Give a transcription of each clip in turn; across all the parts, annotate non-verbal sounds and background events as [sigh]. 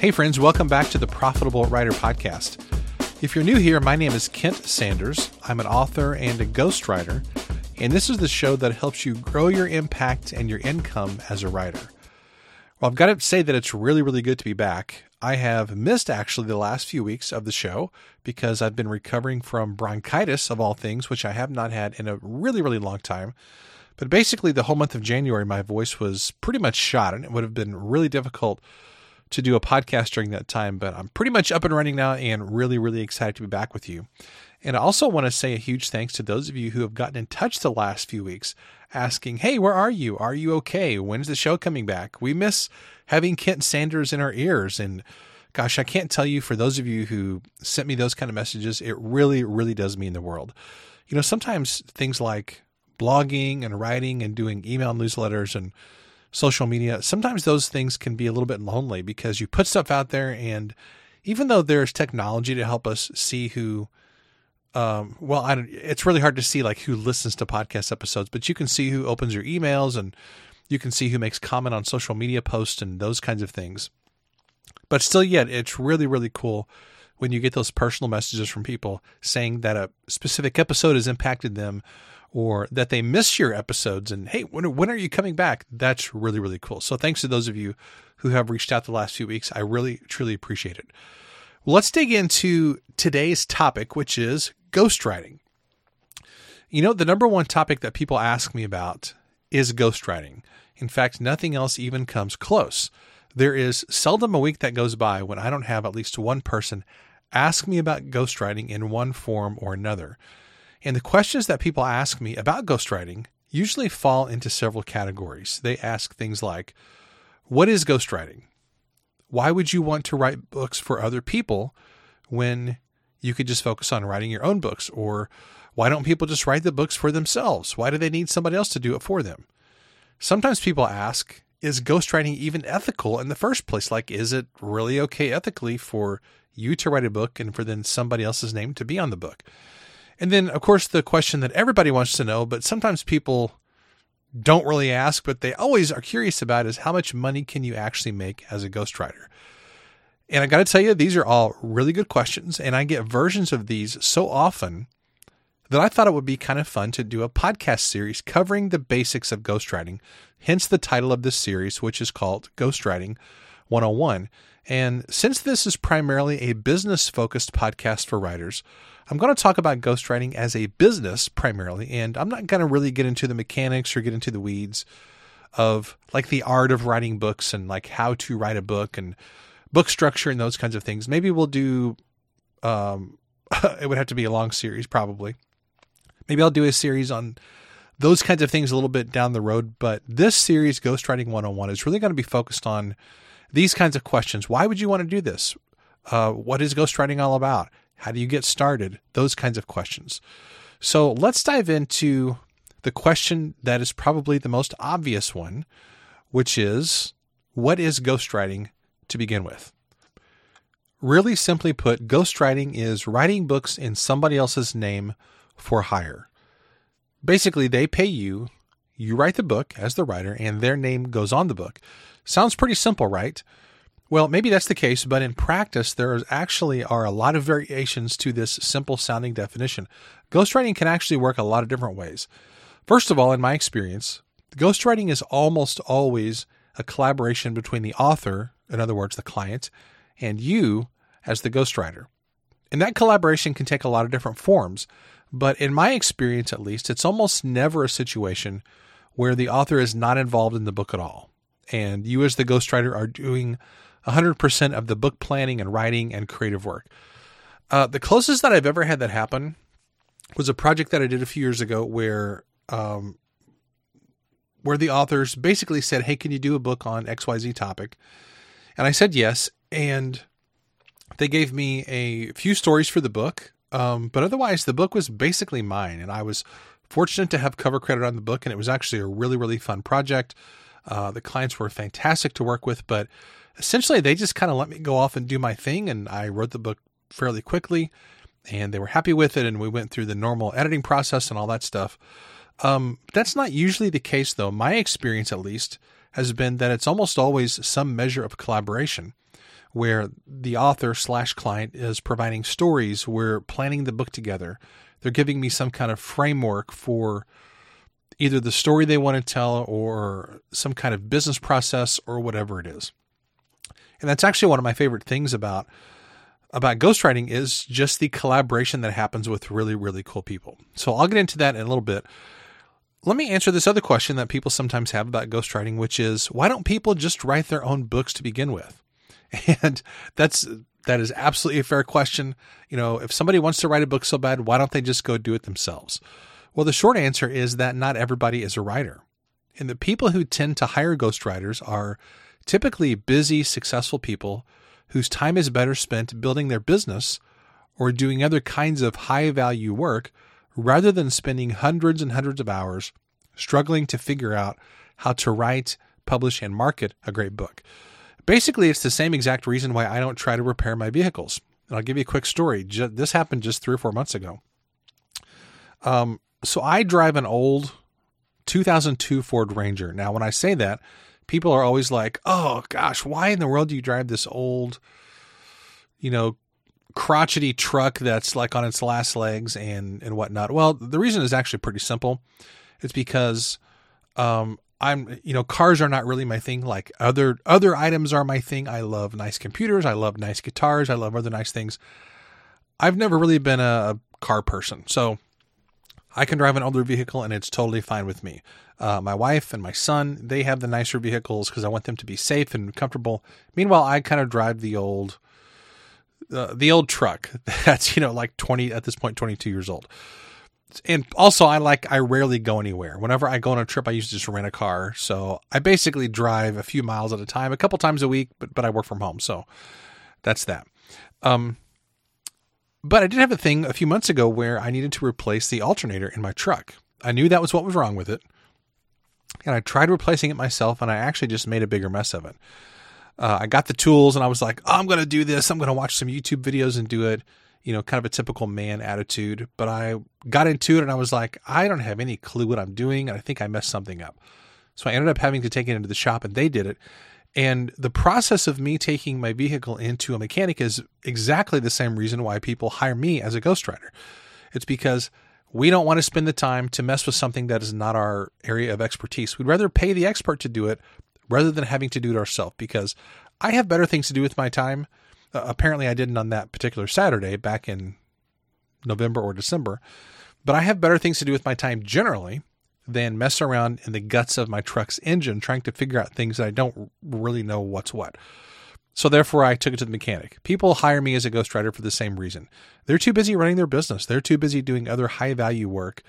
Hey, friends, welcome back to the Profitable Writer Podcast. If you're new here, my name is Kent Sanders. I'm an author and a ghostwriter, and this is the show that helps you grow your impact and your income as a writer. Well, I've got to say that it's really, really good to be back. I have missed actually the last few weeks of the show because I've been recovering from bronchitis, of all things, which I have not had in a really, really long time. But basically, the whole month of January, my voice was pretty much shot, and it would have been really difficult to do a podcast during that time, but I'm pretty much up and running now and really, really excited to be back with you. And I also want to say a huge thanks to those of you who have gotten in touch the last few weeks asking, Hey, where are you? Are you okay? When's the show coming back? We miss having Kent Sanders in our ears. And gosh, I can't tell you for those of you who sent me those kind of messages, it really, really does mean the world. You know, sometimes things like blogging and writing and doing email newsletters and social media, sometimes those things can be a little bit lonely because you put stuff out there and even though there's technology to help us see who um, well, I don't, it's really hard to see like who listens to podcast episodes, but you can see who opens your emails and you can see who makes comment on social media posts and those kinds of things. But still yet, it's really, really cool when you get those personal messages from people saying that a specific episode has impacted them or that they miss your episodes and hey when, when are you coming back? That's really really cool. So thanks to those of you who have reached out the last few weeks. I really truly appreciate it. Let's dig into today's topic which is ghostwriting. You know the number one topic that people ask me about is ghostwriting. In fact nothing else even comes close. There is seldom a week that goes by when i don't have at least one person ask me about ghostwriting in one form or another and the questions that people ask me about ghostwriting usually fall into several categories. They ask things like, What is ghostwriting? Why would you want to write books for other people when you could just focus on writing your own books? Or why don't people just write the books for themselves? Why do they need somebody else to do it for them? Sometimes people ask, Is ghostwriting even ethical in the first place? Like, is it really okay ethically for you to write a book and for then somebody else's name to be on the book? And then, of course, the question that everybody wants to know, but sometimes people don't really ask, but they always are curious about is how much money can you actually make as a ghostwriter? And I got to tell you, these are all really good questions. And I get versions of these so often that I thought it would be kind of fun to do a podcast series covering the basics of ghostwriting, hence the title of this series, which is called Ghostwriting 101. And since this is primarily a business focused podcast for writers, I'm going to talk about ghostwriting as a business primarily, and I'm not going to really get into the mechanics or get into the weeds of like the art of writing books and like how to write a book and book structure and those kinds of things. Maybe we'll do, um, [laughs] it would have to be a long series probably. Maybe I'll do a series on those kinds of things a little bit down the road, but this series, Ghostwriting 101, is really going to be focused on these kinds of questions. Why would you want to do this? Uh, what is ghostwriting all about? How do you get started? Those kinds of questions. So let's dive into the question that is probably the most obvious one, which is what is ghostwriting to begin with? Really simply put, ghostwriting is writing books in somebody else's name for hire. Basically, they pay you, you write the book as the writer, and their name goes on the book. Sounds pretty simple, right? Well, maybe that's the case, but in practice, there actually are a lot of variations to this simple sounding definition. Ghostwriting can actually work a lot of different ways. First of all, in my experience, ghostwriting is almost always a collaboration between the author, in other words, the client, and you as the ghostwriter. And that collaboration can take a lot of different forms, but in my experience at least, it's almost never a situation where the author is not involved in the book at all. And you as the ghostwriter are doing 100% of the book planning and writing and creative work. Uh, the closest that I've ever had that happen was a project that I did a few years ago where um, where the authors basically said, "Hey, can you do a book on XYZ topic?" And I said yes, and they gave me a few stories for the book. Um, but otherwise, the book was basically mine, and I was fortunate to have cover credit on the book, and it was actually a really, really fun project. Uh, the clients were fantastic to work with, but essentially they just kind of let me go off and do my thing. And I wrote the book fairly quickly and they were happy with it. And we went through the normal editing process and all that stuff. Um, that's not usually the case, though. My experience, at least, has been that it's almost always some measure of collaboration where the author slash client is providing stories. We're planning the book together. They're giving me some kind of framework for either the story they want to tell or some kind of business process or whatever it is. And that's actually one of my favorite things about about ghostwriting is just the collaboration that happens with really really cool people. So I'll get into that in a little bit. Let me answer this other question that people sometimes have about ghostwriting, which is why don't people just write their own books to begin with? [laughs] And that's that is absolutely a fair question. You know, if somebody wants to write a book so bad, why don't they just go do it themselves? Well, the short answer is that not everybody is a writer. And the people who tend to hire ghostwriters are typically busy, successful people whose time is better spent building their business or doing other kinds of high value work rather than spending hundreds and hundreds of hours struggling to figure out how to write, publish, and market a great book. Basically, it's the same exact reason why I don't try to repair my vehicles. And I'll give you a quick story. This happened just three or four months ago. Um, so I drive an old 2002 Ford Ranger. Now, when I say that, people are always like, "Oh gosh, why in the world do you drive this old, you know, crotchety truck that's like on its last legs and and whatnot?" Well, the reason is actually pretty simple. It's because um, I'm, you know, cars are not really my thing. Like other other items are my thing. I love nice computers. I love nice guitars. I love other nice things. I've never really been a car person, so I can drive an older vehicle and it's totally fine with me. Uh, my wife and my son, they have the nicer vehicles because I want them to be safe and comfortable. Meanwhile, I kind of drive the old, uh, the old truck [laughs] that's you know like twenty at this point, twenty two years old. And also, I like I rarely go anywhere. Whenever I go on a trip, I usually just rent a car. So I basically drive a few miles at a time, a couple times a week. But but I work from home, so that's that. Um, but I did have a thing a few months ago where I needed to replace the alternator in my truck. I knew that was what was wrong with it. And I tried replacing it myself, and I actually just made a bigger mess of it. Uh, I got the tools, and I was like, oh, I'm going to do this. I'm going to watch some YouTube videos and do it. You know, kind of a typical man attitude. But I got into it, and I was like, I don't have any clue what I'm doing, and I think I messed something up. So I ended up having to take it into the shop, and they did it. And the process of me taking my vehicle into a mechanic is exactly the same reason why people hire me as a ghostwriter. It's because we don't want to spend the time to mess with something that is not our area of expertise. We'd rather pay the expert to do it rather than having to do it ourselves because I have better things to do with my time. Uh, apparently, I didn't on that particular Saturday back in November or December, but I have better things to do with my time generally than mess around in the guts of my truck's engine trying to figure out things that I don't really know what's what. So therefore, I took it to the mechanic. People hire me as a ghostwriter for the same reason. They're too busy running their business. They're too busy doing other high value work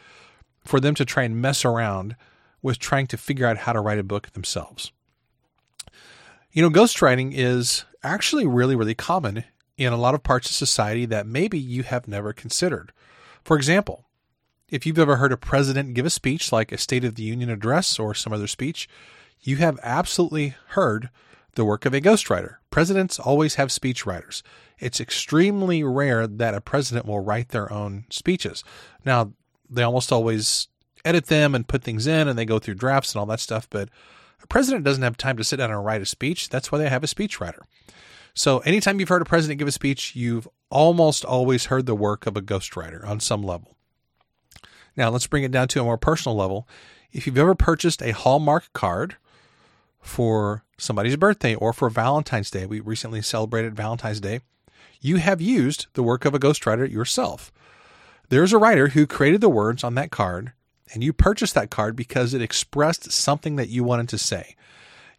for them to try and mess around with trying to figure out how to write a book themselves. You know, ghostwriting is actually really, really common in a lot of parts of society that maybe you have never considered. For example, if you've ever heard a president give a speech like a State of the Union address or some other speech, you have absolutely heard the work of a ghostwriter. Presidents always have speechwriters. It's extremely rare that a president will write their own speeches. Now, they almost always edit them and put things in and they go through drafts and all that stuff, but a president doesn't have time to sit down and write a speech. That's why they have a speechwriter. So, anytime you've heard a president give a speech, you've almost always heard the work of a ghostwriter on some level. Now, let's bring it down to a more personal level. If you've ever purchased a Hallmark card for somebody's birthday or for Valentine's Day, we recently celebrated Valentine's Day, you have used the work of a ghostwriter yourself. There's a writer who created the words on that card, and you purchased that card because it expressed something that you wanted to say.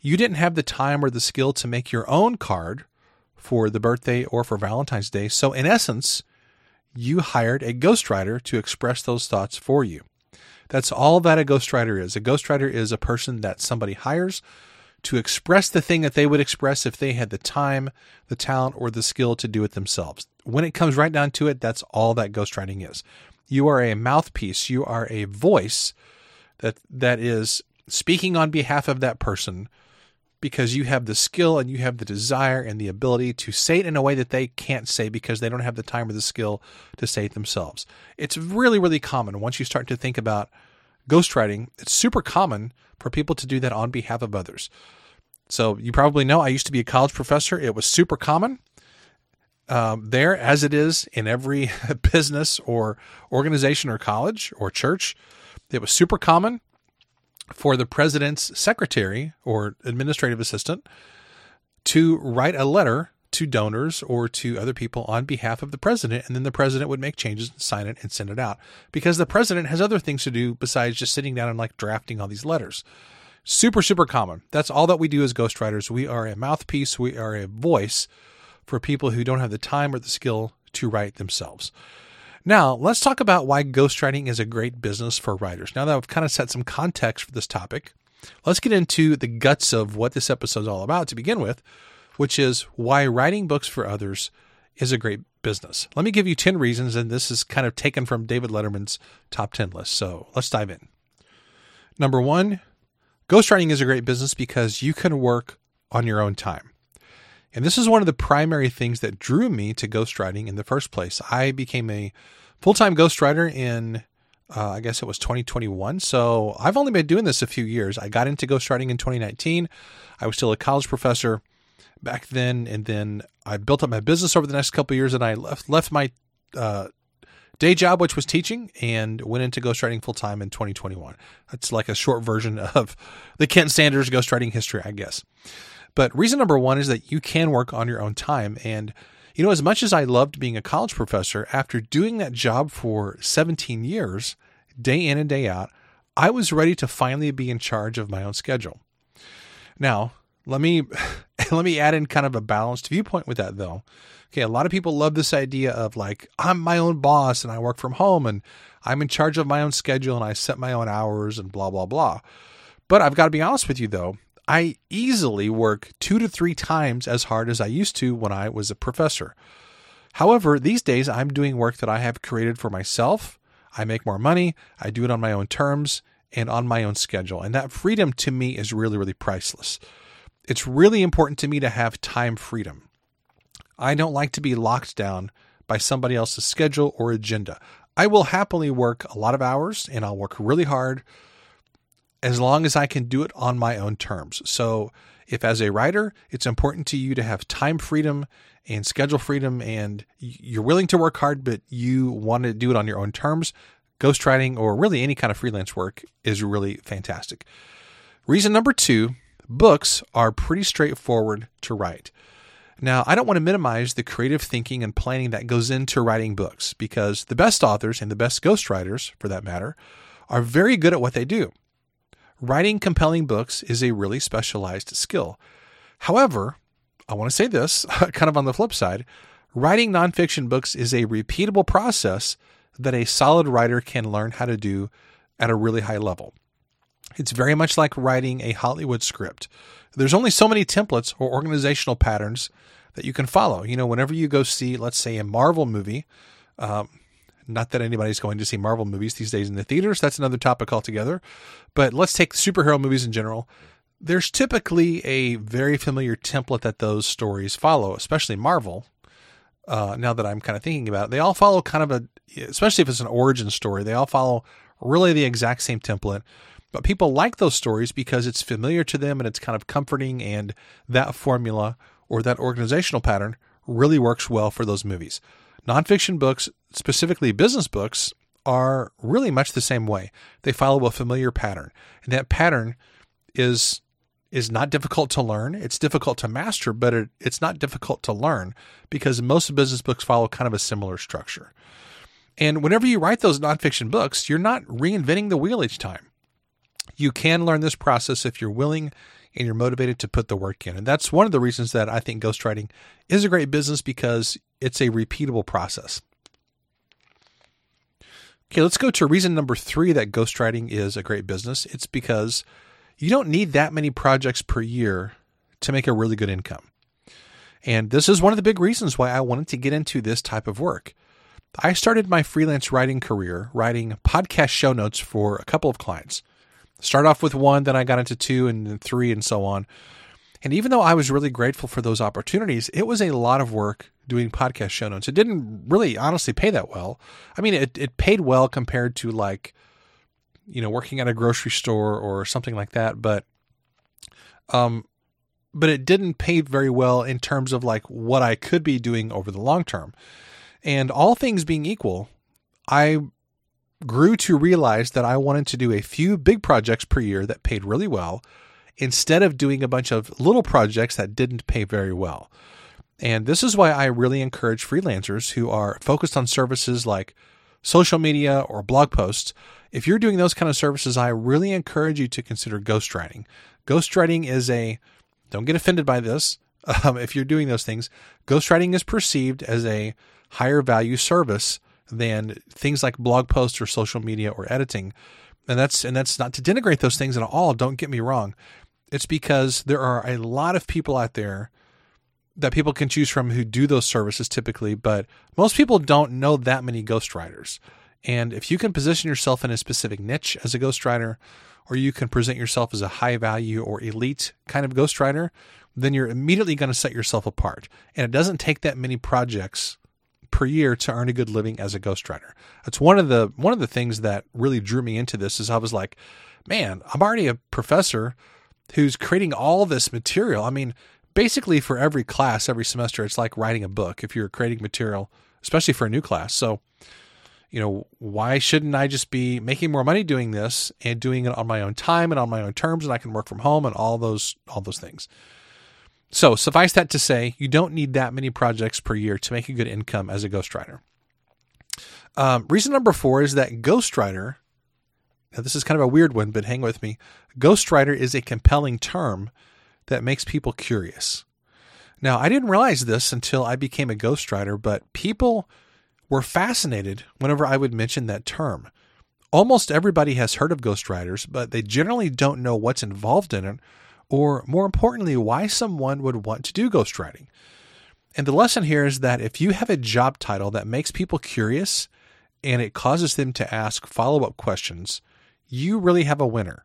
You didn't have the time or the skill to make your own card for the birthday or for Valentine's Day. So, in essence, you hired a ghostwriter to express those thoughts for you. That's all that a ghostwriter is. A ghostwriter is a person that somebody hires to express the thing that they would express if they had the time, the talent, or the skill to do it themselves. When it comes right down to it, that's all that ghostwriting is. You are a mouthpiece, you are a voice that that is speaking on behalf of that person because you have the skill and you have the desire and the ability to say it in a way that they can't say because they don't have the time or the skill to say it themselves. It's really, really common once you start to think about ghostwriting. It's super common for people to do that on behalf of others. So you probably know I used to be a college professor. It was super common um, there, as it is in every [laughs] business or organization or college or church. It was super common for the president's secretary or administrative assistant to write a letter to donors or to other people on behalf of the president, and then the president would make changes and sign it and send it out because the president has other things to do besides just sitting down and like drafting all these letters. Super, super common. That's all that we do as ghostwriters. We are a mouthpiece, we are a voice for people who don't have the time or the skill to write themselves. Now, let's talk about why ghostwriting is a great business for writers. Now that I've kind of set some context for this topic, let's get into the guts of what this episode is all about to begin with, which is why writing books for others is a great business. Let me give you 10 reasons, and this is kind of taken from David Letterman's top 10 list. So let's dive in. Number one, ghostwriting is a great business because you can work on your own time. And this is one of the primary things that drew me to ghostwriting in the first place. I became a full time ghostwriter in, uh, I guess it was 2021. So I've only been doing this a few years. I got into ghostwriting in 2019. I was still a college professor back then. And then I built up my business over the next couple years and I left, left my uh, day job, which was teaching, and went into ghostwriting full time in 2021. That's like a short version of the Kent Sanders ghostwriting history, I guess. But reason number one is that you can work on your own time. And, you know, as much as I loved being a college professor, after doing that job for 17 years, day in and day out, I was ready to finally be in charge of my own schedule. Now, let me [laughs] let me add in kind of a balanced viewpoint with that though. Okay, a lot of people love this idea of like I'm my own boss and I work from home and I'm in charge of my own schedule and I set my own hours and blah blah blah. But I've got to be honest with you though, I easily work two to three times as hard as I used to when I was a professor. However, these days I'm doing work that I have created for myself. I make more money, I do it on my own terms and on my own schedule. And that freedom to me is really, really priceless. It's really important to me to have time freedom. I don't like to be locked down by somebody else's schedule or agenda. I will happily work a lot of hours and I'll work really hard as long as I can do it on my own terms. So, if as a writer, it's important to you to have time freedom and schedule freedom, and you're willing to work hard, but you want to do it on your own terms, ghostwriting or really any kind of freelance work is really fantastic. Reason number two books are pretty straightforward to write. Now, I don't want to minimize the creative thinking and planning that goes into writing books because the best authors and the best ghostwriters, for that matter, are very good at what they do. Writing compelling books is a really specialized skill. However, I want to say this [laughs] kind of on the flip side writing nonfiction books is a repeatable process that a solid writer can learn how to do at a really high level. It's very much like writing a Hollywood script. There's only so many templates or organizational patterns that you can follow. You know, whenever you go see, let's say, a Marvel movie, um, not that anybody's going to see Marvel movies these days in the theaters. That's another topic altogether. But let's take superhero movies in general. There's typically a very familiar template that those stories follow, especially Marvel. Uh, now that I'm kind of thinking about it, they all follow kind of a, especially if it's an origin story, they all follow really the exact same template. But people like those stories because it's familiar to them and it's kind of comforting, and that formula or that organizational pattern really works well for those movies. Nonfiction books, specifically business books, are really much the same way. They follow a familiar pattern, and that pattern is is not difficult to learn. It's difficult to master, but it, it's not difficult to learn because most business books follow kind of a similar structure. And whenever you write those nonfiction books, you're not reinventing the wheel each time. You can learn this process if you're willing and you're motivated to put the work in. And that's one of the reasons that I think ghostwriting is a great business because it's a repeatable process. Okay, let's go to reason number three that ghostwriting is a great business. It's because you don't need that many projects per year to make a really good income. And this is one of the big reasons why I wanted to get into this type of work. I started my freelance writing career writing podcast show notes for a couple of clients. Start off with one, then I got into two and then three and so on. And even though I was really grateful for those opportunities, it was a lot of work doing podcast show notes. It didn't really honestly pay that well. I mean, it, it paid well compared to like, you know, working at a grocery store or something like that. But, um, but it didn't pay very well in terms of like what I could be doing over the long term. And all things being equal, I grew to realize that I wanted to do a few big projects per year that paid really well instead of doing a bunch of little projects that didn't pay very well. And this is why I really encourage freelancers who are focused on services like social media or blog posts. If you're doing those kind of services, I really encourage you to consider ghostwriting. Ghostwriting is a, don't get offended by this. [laughs] Um, if you're doing those things, ghostwriting is perceived as a higher value service than things like blog posts or social media or editing. And that's and that's not to denigrate those things at all, don't get me wrong. It's because there are a lot of people out there that people can choose from who do those services typically, but most people don't know that many ghostwriters. And if you can position yourself in a specific niche as a ghostwriter, or you can present yourself as a high value or elite kind of ghostwriter, then you're immediately going to set yourself apart. And it doesn't take that many projects per year to earn a good living as a ghostwriter. That's one of the one of the things that really drew me into this is I was like, man, I'm already a professor who's creating all this material. I mean, basically for every class, every semester, it's like writing a book if you're creating material, especially for a new class. So, you know, why shouldn't I just be making more money doing this and doing it on my own time and on my own terms and I can work from home and all those all those things. So, suffice that to say, you don't need that many projects per year to make a good income as a ghostwriter. Um, reason number four is that ghostwriter, now this is kind of a weird one, but hang with me. Ghostwriter is a compelling term that makes people curious. Now, I didn't realize this until I became a ghostwriter, but people were fascinated whenever I would mention that term. Almost everybody has heard of ghostwriters, but they generally don't know what's involved in it or more importantly, why someone would want to do ghostwriting. And the lesson here is that if you have a job title that makes people curious and it causes them to ask follow up questions, you really have a winner.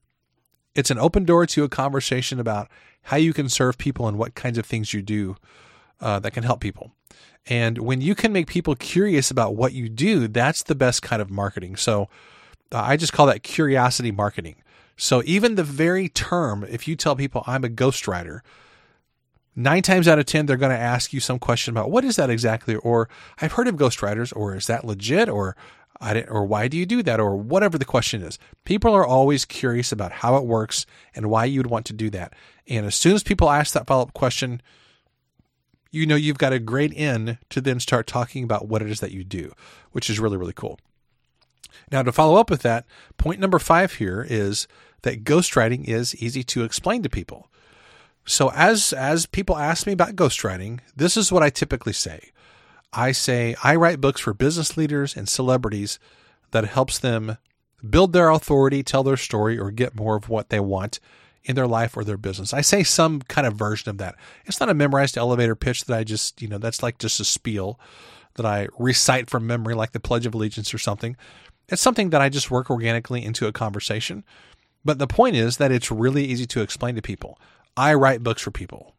It's an open door to a conversation about how you can serve people and what kinds of things you do uh, that can help people. And when you can make people curious about what you do, that's the best kind of marketing. So uh, I just call that curiosity marketing. So even the very term, if you tell people I'm a ghostwriter, nine times out of 10, they're going to ask you some question about what is that exactly? Or I've heard of ghostwriters, or is that legit? Or I didn't, or why do you do that? Or whatever the question is. People are always curious about how it works and why you'd want to do that. And as soon as people ask that follow up question, you know you've got a great in to then start talking about what it is that you do, which is really, really cool. Now, to follow up with that, point number five here is that ghostwriting is easy to explain to people. So as as people ask me about ghostwriting, this is what I typically say. I say I write books for business leaders and celebrities that helps them build their authority, tell their story, or get more of what they want in their life or their business. I say some kind of version of that. It's not a memorized elevator pitch that I just, you know, that's like just a spiel that I recite from memory, like the Pledge of Allegiance or something. It's something that I just work organically into a conversation. But the point is that it's really easy to explain to people. I write books for people.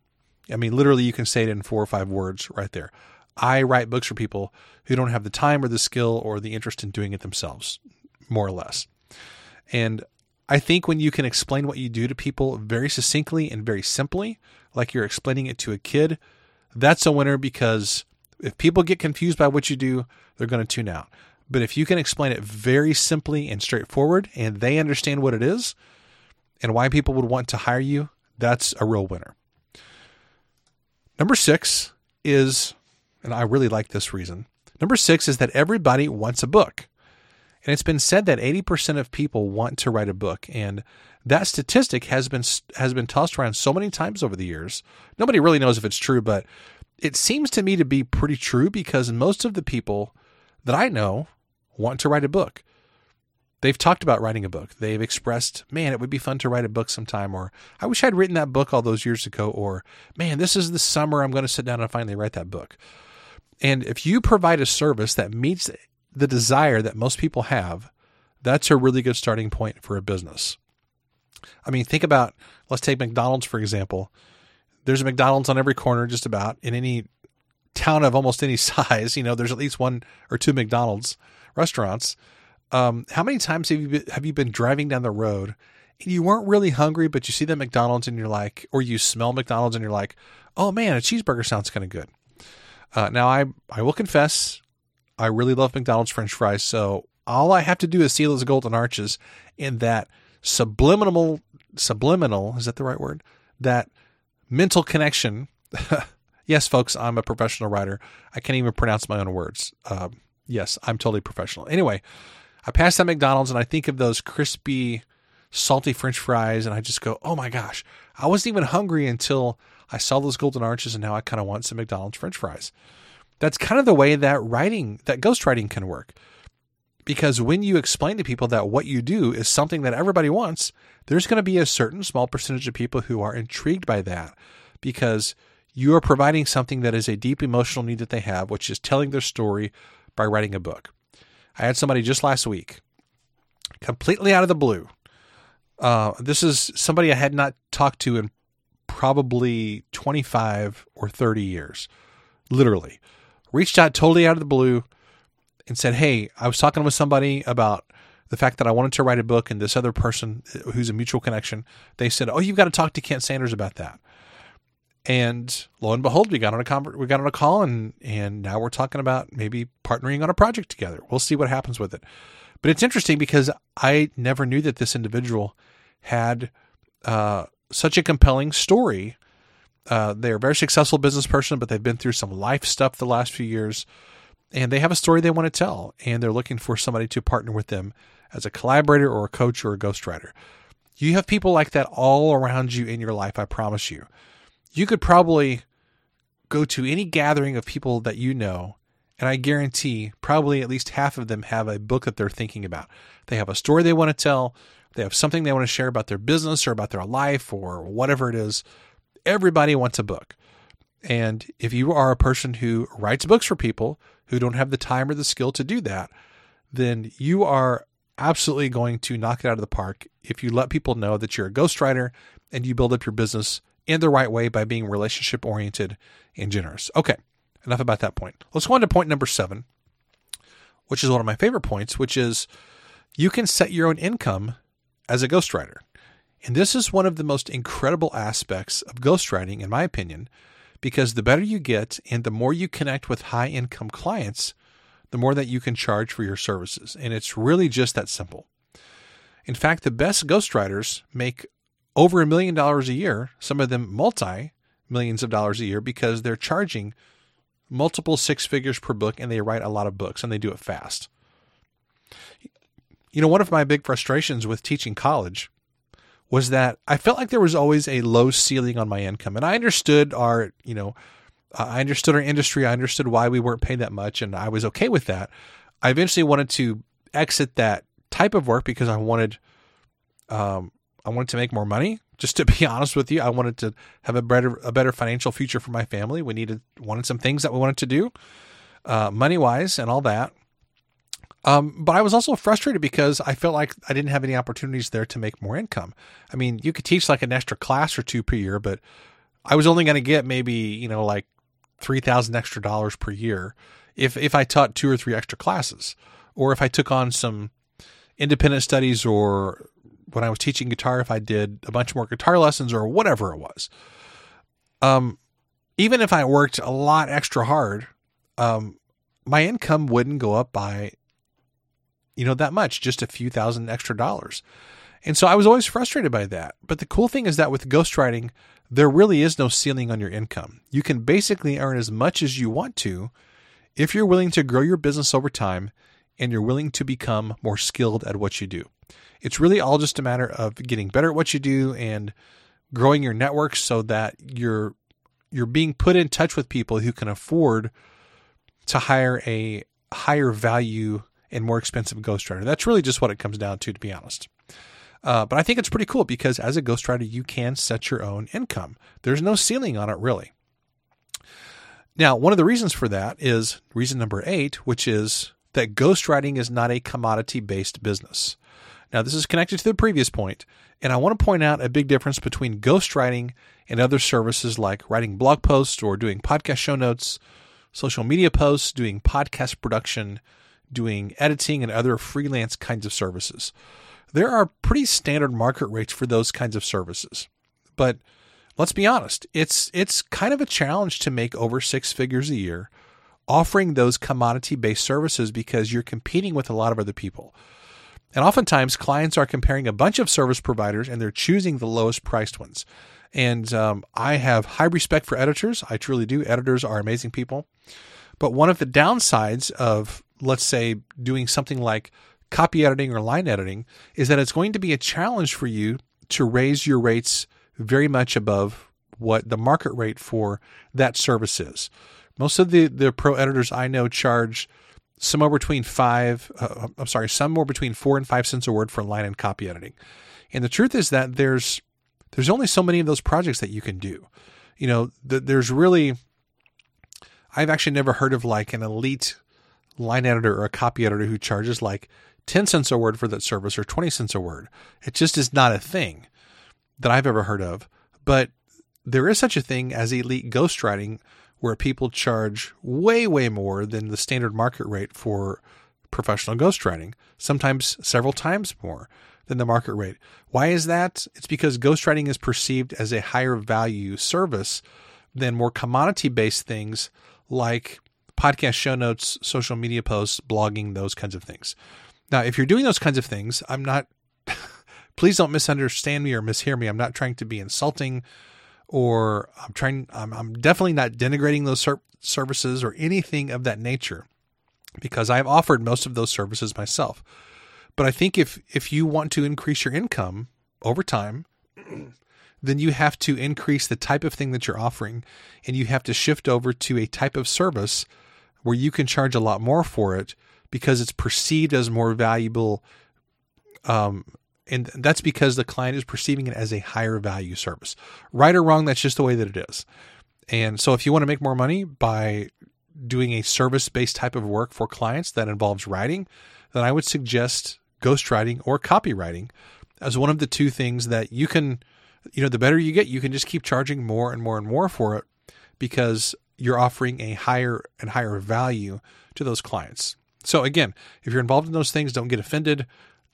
I mean, literally, you can say it in four or five words right there. I write books for people who don't have the time or the skill or the interest in doing it themselves, more or less. And I think when you can explain what you do to people very succinctly and very simply, like you're explaining it to a kid, that's a winner because if people get confused by what you do, they're going to tune out. But if you can explain it very simply and straightforward and they understand what it is and why people would want to hire you, that's a real winner. Number six is, and I really like this reason. Number six is that everybody wants a book. And it's been said that 80% of people want to write a book. And that statistic has been has been tossed around so many times over the years. Nobody really knows if it's true, but it seems to me to be pretty true because most of the people that I know want to write a book. They've talked about writing a book. They've expressed, man, it would be fun to write a book sometime, or I wish I'd written that book all those years ago, or man, this is the summer I'm going to sit down and finally write that book. And if you provide a service that meets the desire that most people have, that's a really good starting point for a business. I mean, think about, let's take McDonald's, for example. There's a McDonald's on every corner, just about in any town of almost any [laughs] size. You know, there's at least one or two McDonald's restaurants. Um, how many times have you been, have you been driving down the road and you weren't really hungry, but you see the McDonald's and you're like, or you smell McDonald's and you're like, oh man, a cheeseburger sounds kind of good. Uh, now I I will confess, I really love McDonald's French fries. So all I have to do is see those golden arches in that subliminal subliminal is that the right word? That mental connection. [laughs] yes, folks, I'm a professional writer. I can't even pronounce my own words. Um, yes, I'm totally professional. Anyway, I pass that McDonald's and I think of those crispy, salty French fries, and I just go, "Oh my gosh!" I wasn't even hungry until I saw those golden arches, and now I kind of want some McDonald's French fries. That's kind of the way that writing, that ghostwriting can work. Because when you explain to people that what you do is something that everybody wants, there's going to be a certain small percentage of people who are intrigued by that because you are providing something that is a deep emotional need that they have, which is telling their story by writing a book. I had somebody just last week, completely out of the blue. Uh, this is somebody I had not talked to in probably 25 or 30 years, literally. Reached out totally out of the blue and said, Hey, I was talking with somebody about the fact that I wanted to write a book, and this other person who's a mutual connection, they said, Oh, you've got to talk to Kent Sanders about that. And lo and behold, we got on a con- we got on a call, and and now we're talking about maybe partnering on a project together. We'll see what happens with it. But it's interesting because I never knew that this individual had uh, such a compelling story. Uh, they're a very successful business person, but they've been through some life stuff the last few years, and they have a story they want to tell, and they're looking for somebody to partner with them as a collaborator or a coach or a ghostwriter. You have people like that all around you in your life, I promise you you could probably go to any gathering of people that you know, and I guarantee probably at least half of them have a book that they're thinking about. They have a story they want to tell, they have something they want to share about their business or about their life or whatever it is. Everybody wants a book. And if you are a person who writes books for people who don't have the time or the skill to do that, then you are absolutely going to knock it out of the park if you let people know that you're a ghostwriter and you build up your business in the right way by being relationship oriented and generous. Okay, enough about that point. Let's go on to point number seven, which is one of my favorite points, which is you can set your own income as a ghostwriter. And this is one of the most incredible aspects of ghostwriting, in my opinion, because the better you get and the more you connect with high income clients, the more that you can charge for your services. And it's really just that simple. In fact, the best ghostwriters make over a million dollars a year, some of them multi millions of dollars a year because they're charging multiple six figures per book and they write a lot of books and they do it fast. You know, one of my big frustrations with teaching college was that I felt like there was always a low ceiling on my income. And I understood our, you know, I understood our industry. I understood why we weren't paid that much and I was okay with that. I eventually wanted to exit that type of work because I wanted um, I wanted to make more money. Just to [laughs] be honest with you, I wanted to have a better a better financial future for my family. We needed wanted some things that we wanted to do, uh, money wise, and all that. Um, but I was also frustrated because I felt like I didn't have any opportunities there to make more income. I mean, you could teach like an extra class or two per year, but I was only going to get maybe you know like three thousand extra dollars per year if if I taught two or three extra classes, or if I took on some independent studies or when I was teaching guitar, if I did a bunch more guitar lessons or whatever it was. Um, even if I worked a lot extra hard, um, my income wouldn't go up by, you know, that much, just a few thousand extra dollars. And so I was always frustrated by that. But the cool thing is that with ghostwriting, there really is no ceiling on your income. You can basically earn as much as you want to if you're willing to grow your business over time and you're willing to become more skilled at what you do. It's really all just a matter of getting better at what you do and growing your network so that you're you're being put in touch with people who can afford to hire a higher value and more expensive ghostwriter. That's really just what it comes down to, to be honest. Uh, but I think it's pretty cool because as a ghostwriter, you can set your own income. There's no ceiling on it, really. Now, one of the reasons for that is reason number eight, which is that ghostwriting is not a commodity based business. Now, this is connected to the previous point, and I want to point out a big difference between ghostwriting and other services like writing blog posts or doing podcast show notes, social media posts, doing podcast production, doing editing, and other freelance kinds of services. there are pretty standard market rates for those kinds of services. But let's be honest, it's it's kind of a challenge to make over six figures a year offering those commodity based services because you're competing with a lot of other people. And oftentimes, clients are comparing a bunch of service providers and they're choosing the lowest priced ones. And um, I have high respect for editors. I truly do. Editors are amazing people. But one of the downsides of, let's say, doing something like copy editing or line editing is that it's going to be a challenge for you to raise your rates very much above what the market rate for that service is. Most of the, the pro editors I know charge somewhere between five, uh, I'm sorry, somewhere between four and five cents a word for line and copy editing. And the truth is that there's there's only so many of those projects that you can do. You know, the, there's really I've actually never heard of like an elite line editor or a copy editor who charges like 10 cents a word for that service or 20 cents a word. It just is not a thing that I've ever heard of. But there is such a thing as elite ghostwriting where people charge way, way more than the standard market rate for professional ghostwriting, sometimes several times more than the market rate. Why is that? It's because ghostwriting is perceived as a higher value service than more commodity based things like podcast show notes, social media posts, blogging, those kinds of things. Now, if you're doing those kinds of things, I'm not, [laughs] please don't misunderstand me or mishear me. I'm not trying to be insulting or I'm trying, I'm, I'm definitely not denigrating those ser- services or anything of that nature because I've offered most of those services myself. But I think if, if you want to increase your income over time, [clears throat] then you have to increase the type of thing that you're offering and you have to shift over to a type of service where you can charge a lot more for it because it's perceived as more valuable um, and that's because the client is perceiving it as a higher value service. Right or wrong, that's just the way that it is. And so if you want to make more money by doing a service based type of work for clients that involves writing, then I would suggest ghostwriting or copywriting as one of the two things that you can, you know, the better you get, you can just keep charging more and more and more for it because you're offering a higher and higher value to those clients. So again, if you're involved in those things, don't get offended.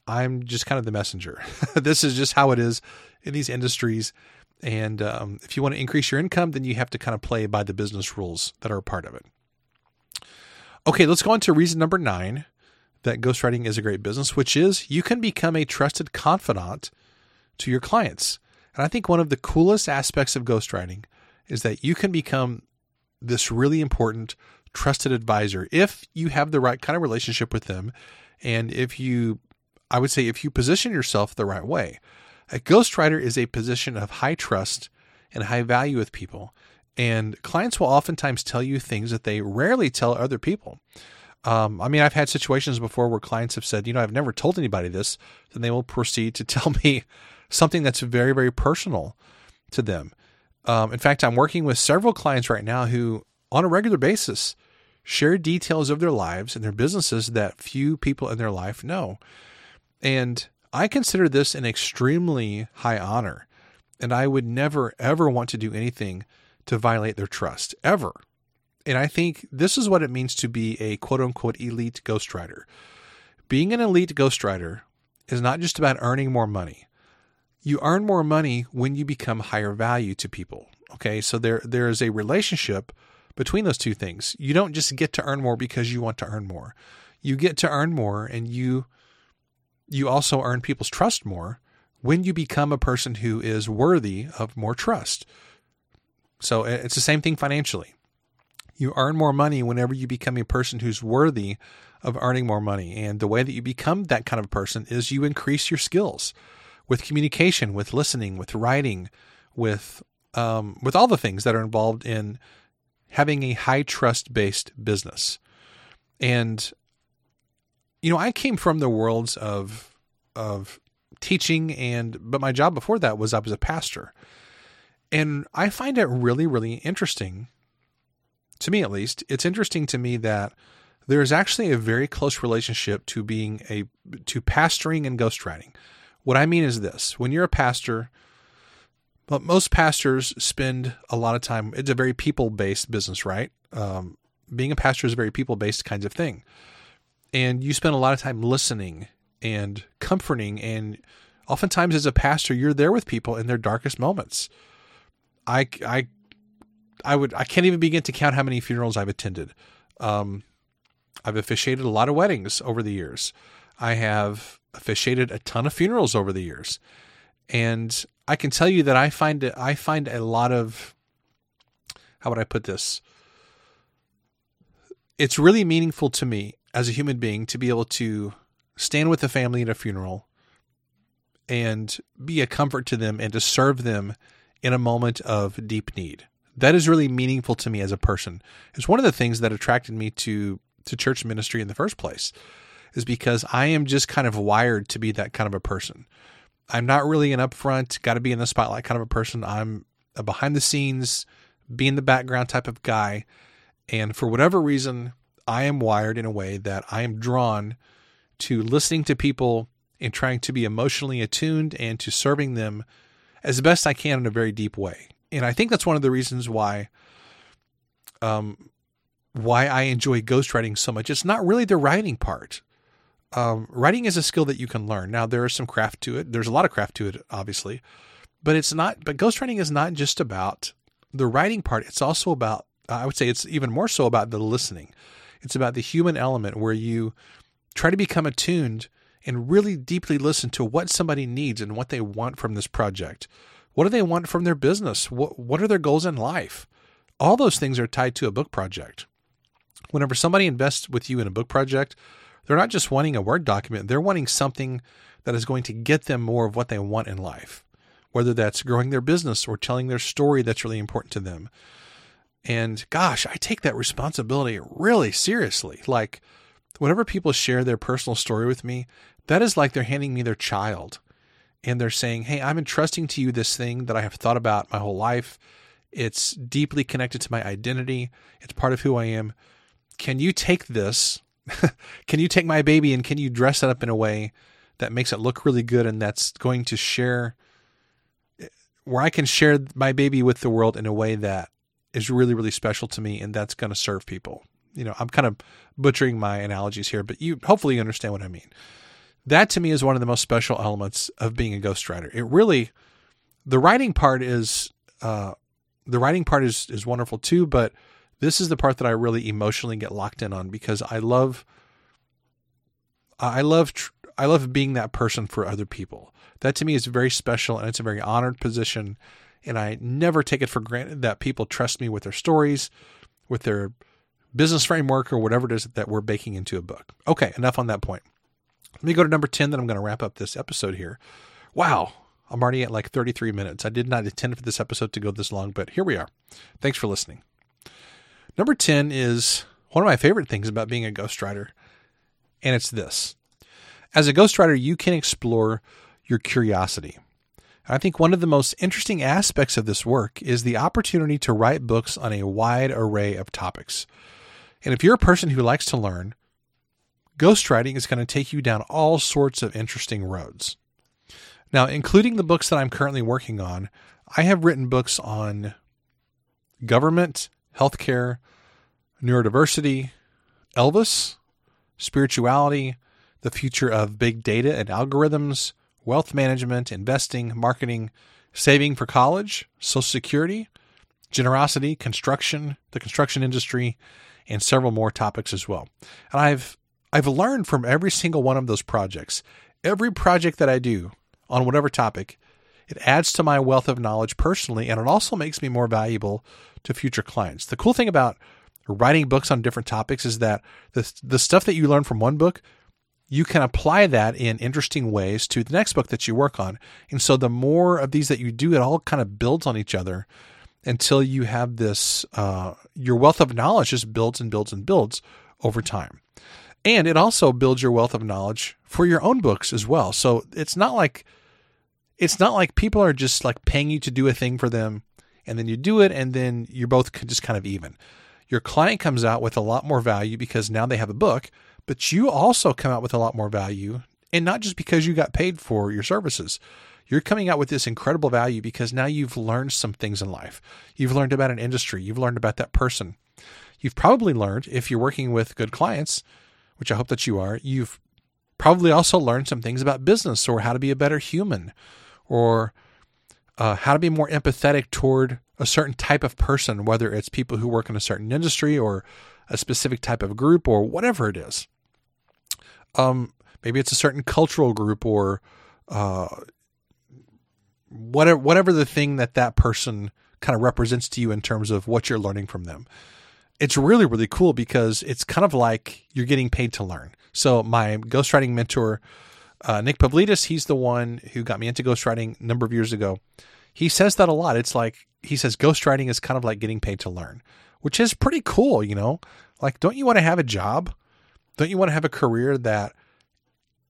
I'm just kind of the messenger. [laughs] this is just how it is in these industries. And um, if you want to increase your income, then you have to kind of play by the business rules that are a part of it. Okay, let's go on to reason number nine that ghostwriting is a great business, which is you can become a trusted confidant to your clients. And I think one of the coolest aspects of ghostwriting is that you can become this really important trusted advisor if you have the right kind of relationship with them and if you I would say if you position yourself the right way. A ghostwriter is a position of high trust and high value with people. And clients will oftentimes tell you things that they rarely tell other people. Um, I mean, I've had situations before where clients have said, you know, I've never told anybody this. Then they will proceed to [laughs] tell me something that's very, very personal to them. Um, in fact, I'm working with several clients right now who, on a regular basis, share details of their lives and their businesses that few people in their life know. And I consider this an extremely high honor. And I would never, ever want to do anything to violate their trust, ever. And I think this is what it means to be a quote unquote elite ghostwriter. Being an elite ghostwriter is not just about earning more money. You earn more money when you become higher value to people. Okay, so there there is a relationship between those two things. You don't just get to earn more because you want to earn more. You get to earn more and you you also earn people's trust more when you become a person who is worthy of more trust. So it's the same thing financially. You earn more money whenever you become a person who's worthy of earning more money. And the way that you become that kind of person is you increase your skills with communication, with listening, with writing, with um, with all the things that are involved in having a high trust based business. And you know, I came from the worlds of of teaching and but my job before that was I was a pastor. And I find it really really interesting to me at least. It's interesting to me that there is actually a very close relationship to being a to pastoring and ghostwriting. What I mean is this, when you're a pastor, but most pastors spend a lot of time. It's a very people based business, right? Um, being a pastor is a very people based kinds of thing and you spend a lot of time listening and comforting. And oftentimes, as a pastor, you're there with people in their darkest moments. I, I, I would, I can't even begin to count how many funerals I've attended. Um, I've officiated a lot of weddings over the years. I have officiated a ton of funerals over the years. And I can tell you that I find I find a lot of, how would I put this? It's really meaningful to me as a human being to be able to stand with a family at a funeral and be a comfort to them and to serve them in a moment of deep need. That is really meaningful to me as a person. It's one of the things that attracted me to to church ministry in the first place is because I am just kind of wired to be that kind of a person. I'm not really an upfront, got to be in the spotlight kind of a person. I'm a behind the scenes, be in the background type of guy. And for whatever reason, I am wired in a way that I am drawn to listening to people and trying to be emotionally attuned and to serving them as best I can in a very deep way. And I think that's one of the reasons why um why I enjoy ghostwriting so much. It's not really the writing part um, writing is a skill that you can learn. Now there is some craft to it. There's a lot of craft to it, obviously, but it's not. But ghostwriting is not just about the writing part. It's also about. I would say it's even more so about the listening. It's about the human element where you try to become attuned and really deeply listen to what somebody needs and what they want from this project. What do they want from their business? What what are their goals in life? All those things are tied to a book project. Whenever somebody invests with you in a book project, they're not just wanting a Word document, they're wanting something that is going to get them more of what they want in life, whether that's growing their business or telling their story that's really important to them. And gosh, I take that responsibility really seriously. Like, whenever people share their personal story with me, that is like they're handing me their child. And they're saying, Hey, I'm entrusting to you this thing that I have thought about my whole life. It's deeply connected to my identity, it's part of who I am. Can you take this [laughs] can you take my baby and can you dress it up in a way that makes it look really good and that's going to share where I can share my baby with the world in a way that is really really special to me and that's going to serve people. You know, I'm kind of butchering my analogies here, but you hopefully you understand what I mean. That to me is one of the most special elements of being a ghostwriter. It really the writing part is uh the writing part is is wonderful too, but this is the part that I really emotionally get locked in on because I love I love I love being that person for other people. That to me is very special and it's a very honored position and I never take it for granted that people trust me with their stories, with their business framework or whatever it is that we're baking into a book. Okay, enough on that point. Let me go to number 10 then I'm going to wrap up this episode here. Wow, I'm already at like 33 minutes. I did not intend for this episode to go this long, but here we are. Thanks for listening. Number 10 is one of my favorite things about being a ghostwriter, and it's this. As a ghostwriter, you can explore your curiosity. I think one of the most interesting aspects of this work is the opportunity to write books on a wide array of topics. And if you're a person who likes to learn, ghostwriting is going to take you down all sorts of interesting roads. Now, including the books that I'm currently working on, I have written books on government healthcare, neurodiversity, Elvis, spirituality, the future of big data and algorithms, wealth management, investing, marketing, saving for college, social security, generosity, construction, the construction industry, and several more topics as well. And I've I've learned from every single one of those projects. Every project that I do on whatever topic, it adds to my wealth of knowledge personally, and it also makes me more valuable to future clients. The cool thing about writing books on different topics is that the, the stuff that you learn from one book, you can apply that in interesting ways to the next book that you work on. And so the more of these that you do, it all kind of builds on each other until you have this, uh, your wealth of knowledge just builds and builds and builds over time. And it also builds your wealth of knowledge for your own books as well. So it's not like, it's not like people are just like paying you to do a thing for them and then you do it and then you're both just kind of even. Your client comes out with a lot more value because now they have a book, but you also come out with a lot more value and not just because you got paid for your services. You're coming out with this incredible value because now you've learned some things in life. You've learned about an industry, you've learned about that person. You've probably learned if you're working with good clients, which I hope that you are, you've probably also learned some things about business or how to be a better human or uh, how to be more empathetic toward a certain type of person, whether it's people who work in a certain industry or a specific type of group or whatever it is. Um, maybe it's a certain cultural group or uh, whatever whatever the thing that that person kind of represents to you in terms of what you're learning from them. It's really really cool because it's kind of like you're getting paid to learn. So my ghostwriting mentor, uh, Nick Pavlidis, he's the one who got me into ghostwriting a number of years ago. He says that a lot. It's like he says ghostwriting is kind of like getting paid to learn, which is pretty cool. You know, like don't you want to have a job? Don't you want to have a career that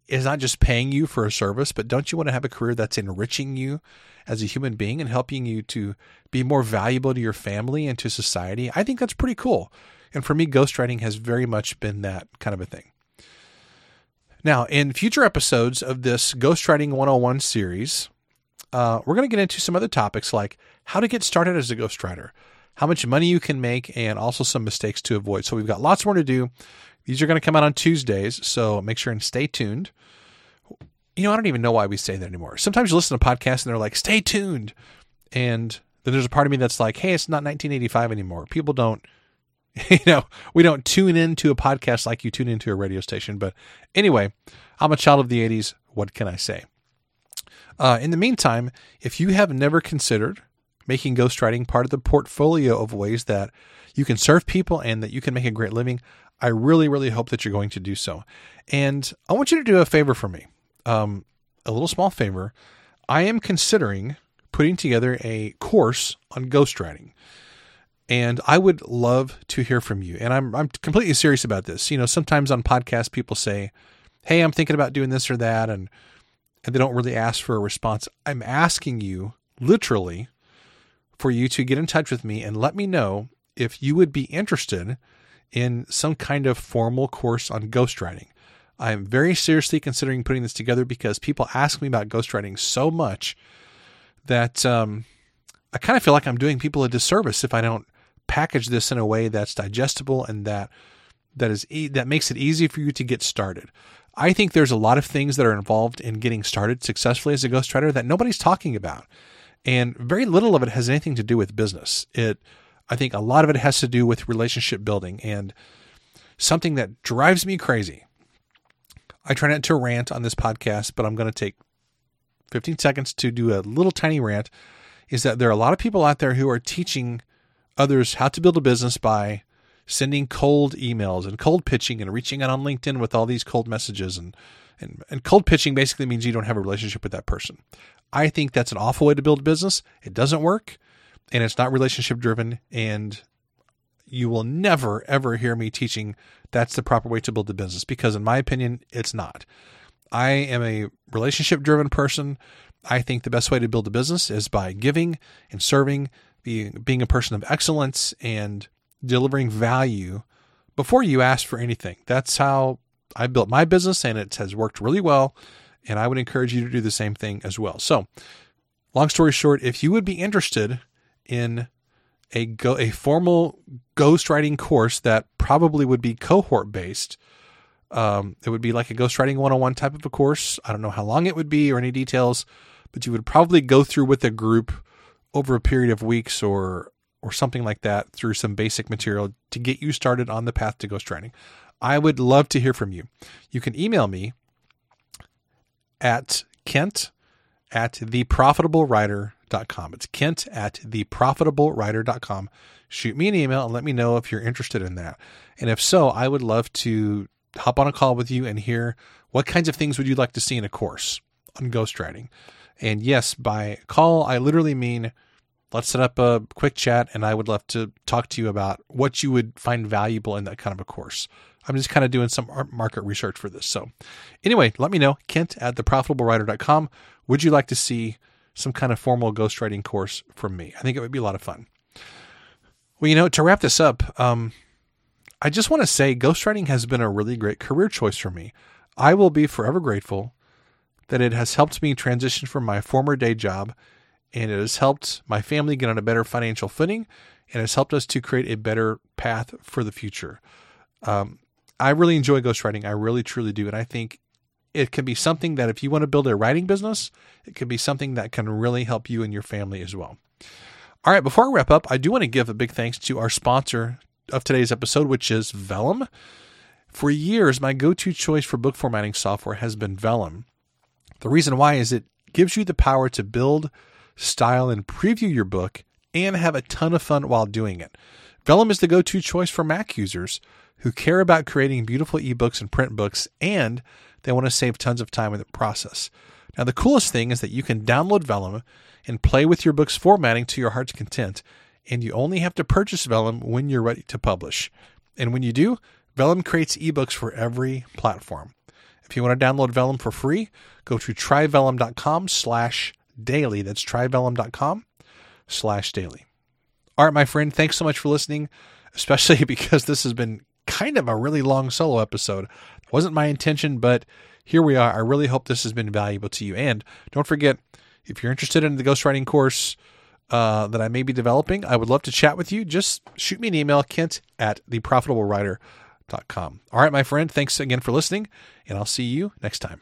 is not just paying you for a service, but don't you want to have a career that's enriching you as a human being and helping you to be more valuable to your family and to society? I think that's pretty cool. And for me, ghostwriting has very much been that kind of a thing. Now, in future episodes of this Ghostwriting 101 series, uh, we're going to get into some other topics like how to get started as a ghostwriter, how much money you can make, and also some mistakes to avoid. So we've got lots more to do. These are going to come out on Tuesdays, so make sure and stay tuned. You know, I don't even know why we say that anymore. Sometimes you listen to podcasts and they're like, stay tuned. And then there's a part of me that's like, hey, it's not 1985 anymore. People don't, [laughs] you know, we don't tune into a podcast like you tune into a radio station. But anyway, I'm a child of the 80s. What can I say? Uh, in the meantime, if you have never considered making ghostwriting part of the portfolio of ways that you can serve people and that you can make a great living, I really, really hope that you're going to do so. And I want you to do a favor for me, um, a little small favor. I am considering putting together a course on ghostwriting. And I would love to hear from you. And I'm I'm completely serious about this. You know, sometimes on podcasts people say, "Hey, I'm thinking about doing this or that," and and they don't really ask for a response. I'm asking you literally for you to get in touch with me and let me know if you would be interested in some kind of formal course on ghostwriting. I'm very seriously considering putting this together because people ask me about ghostwriting so much that um, I kind of feel like I'm doing people a disservice if I don't package this in a way that's digestible and that that is e- that makes it easy for you to get started. I think there's a lot of things that are involved in getting started successfully as a ghostwriter that nobody's talking about. And very little of it has anything to do with business. It I think a lot of it has to do with relationship building and something that drives me crazy. I try not to rant on this podcast, but I'm going to take 15 seconds to do a little tiny rant is that there are a lot of people out there who are teaching others how to build a business by sending cold emails and cold pitching and reaching out on LinkedIn with all these cold messages and and, and cold pitching basically means you don't have a relationship with that person. I think that's an awful way to build a business. It doesn't work and it's not relationship driven and you will never ever hear me teaching that's the proper way to build a business because in my opinion it's not i am a relationship driven person i think the best way to build a business is by giving and serving being being a person of excellence and delivering value before you ask for anything that's how i built my business and it has worked really well and i would encourage you to do the same thing as well so long story short if you would be interested in a go a formal ghostwriting course that probably would be cohort based. Um, it would be like a ghostwriting 101 type of a course. I don't know how long it would be or any details, but you would probably go through with a group over a period of weeks or or something like that through some basic material to get you started on the path to ghostwriting. I would love to hear from you. You can email me at kent at theprofitableWriter.com. It's Kent at theprofitableWriter.com. Shoot me an email and let me know if you're interested in that. And if so, I would love to hop on a call with you and hear what kinds of things would you like to see in a course on ghostwriting. And yes, by call, I literally mean let's set up a quick chat and I would love to talk to you about what you would find valuable in that kind of a course. I'm just kind of doing some market research for this. So, anyway, let me know, Kent at theprofitableWriter.com. Would you like to see some kind of formal ghostwriting course from me. I think it would be a lot of fun. Well, you know, to wrap this up, um, I just want to say ghostwriting has been a really great career choice for me. I will be forever grateful that it has helped me transition from my former day job and it has helped my family get on a better financial footing and has helped us to create a better path for the future. Um, I really enjoy ghostwriting. I really, truly do. And I think it can be something that if you want to build a writing business, it can be something that can really help you and your family as well. All right, before I wrap up, I do want to give a big thanks to our sponsor of today's episode, which is Vellum. For years, my go to choice for book formatting software has been Vellum. The reason why is it gives you the power to build, style, and preview your book and have a ton of fun while doing it. Vellum is the go to choice for Mac users who care about creating beautiful ebooks and print books and they want to save tons of time in the process. Now, the coolest thing is that you can download Vellum and play with your book's formatting to your heart's content, and you only have to purchase Vellum when you're ready to publish. And when you do, Vellum creates ebooks for every platform. If you want to download Vellum for free, go to tryvellum.com slash daily. That's tryvellum.com slash daily. All right, my friend, thanks so much for listening, especially [laughs] because this has been kind of a really long solo episode. It wasn't my intention, but here we are. I really hope this has been valuable to you. And don't forget, if you're interested in the ghostwriting course uh, that I may be developing, I would love to chat with you. Just shoot me an email, kent at theprofitablewriter.com. All right, my friend, thanks again for listening, and I'll see you next time.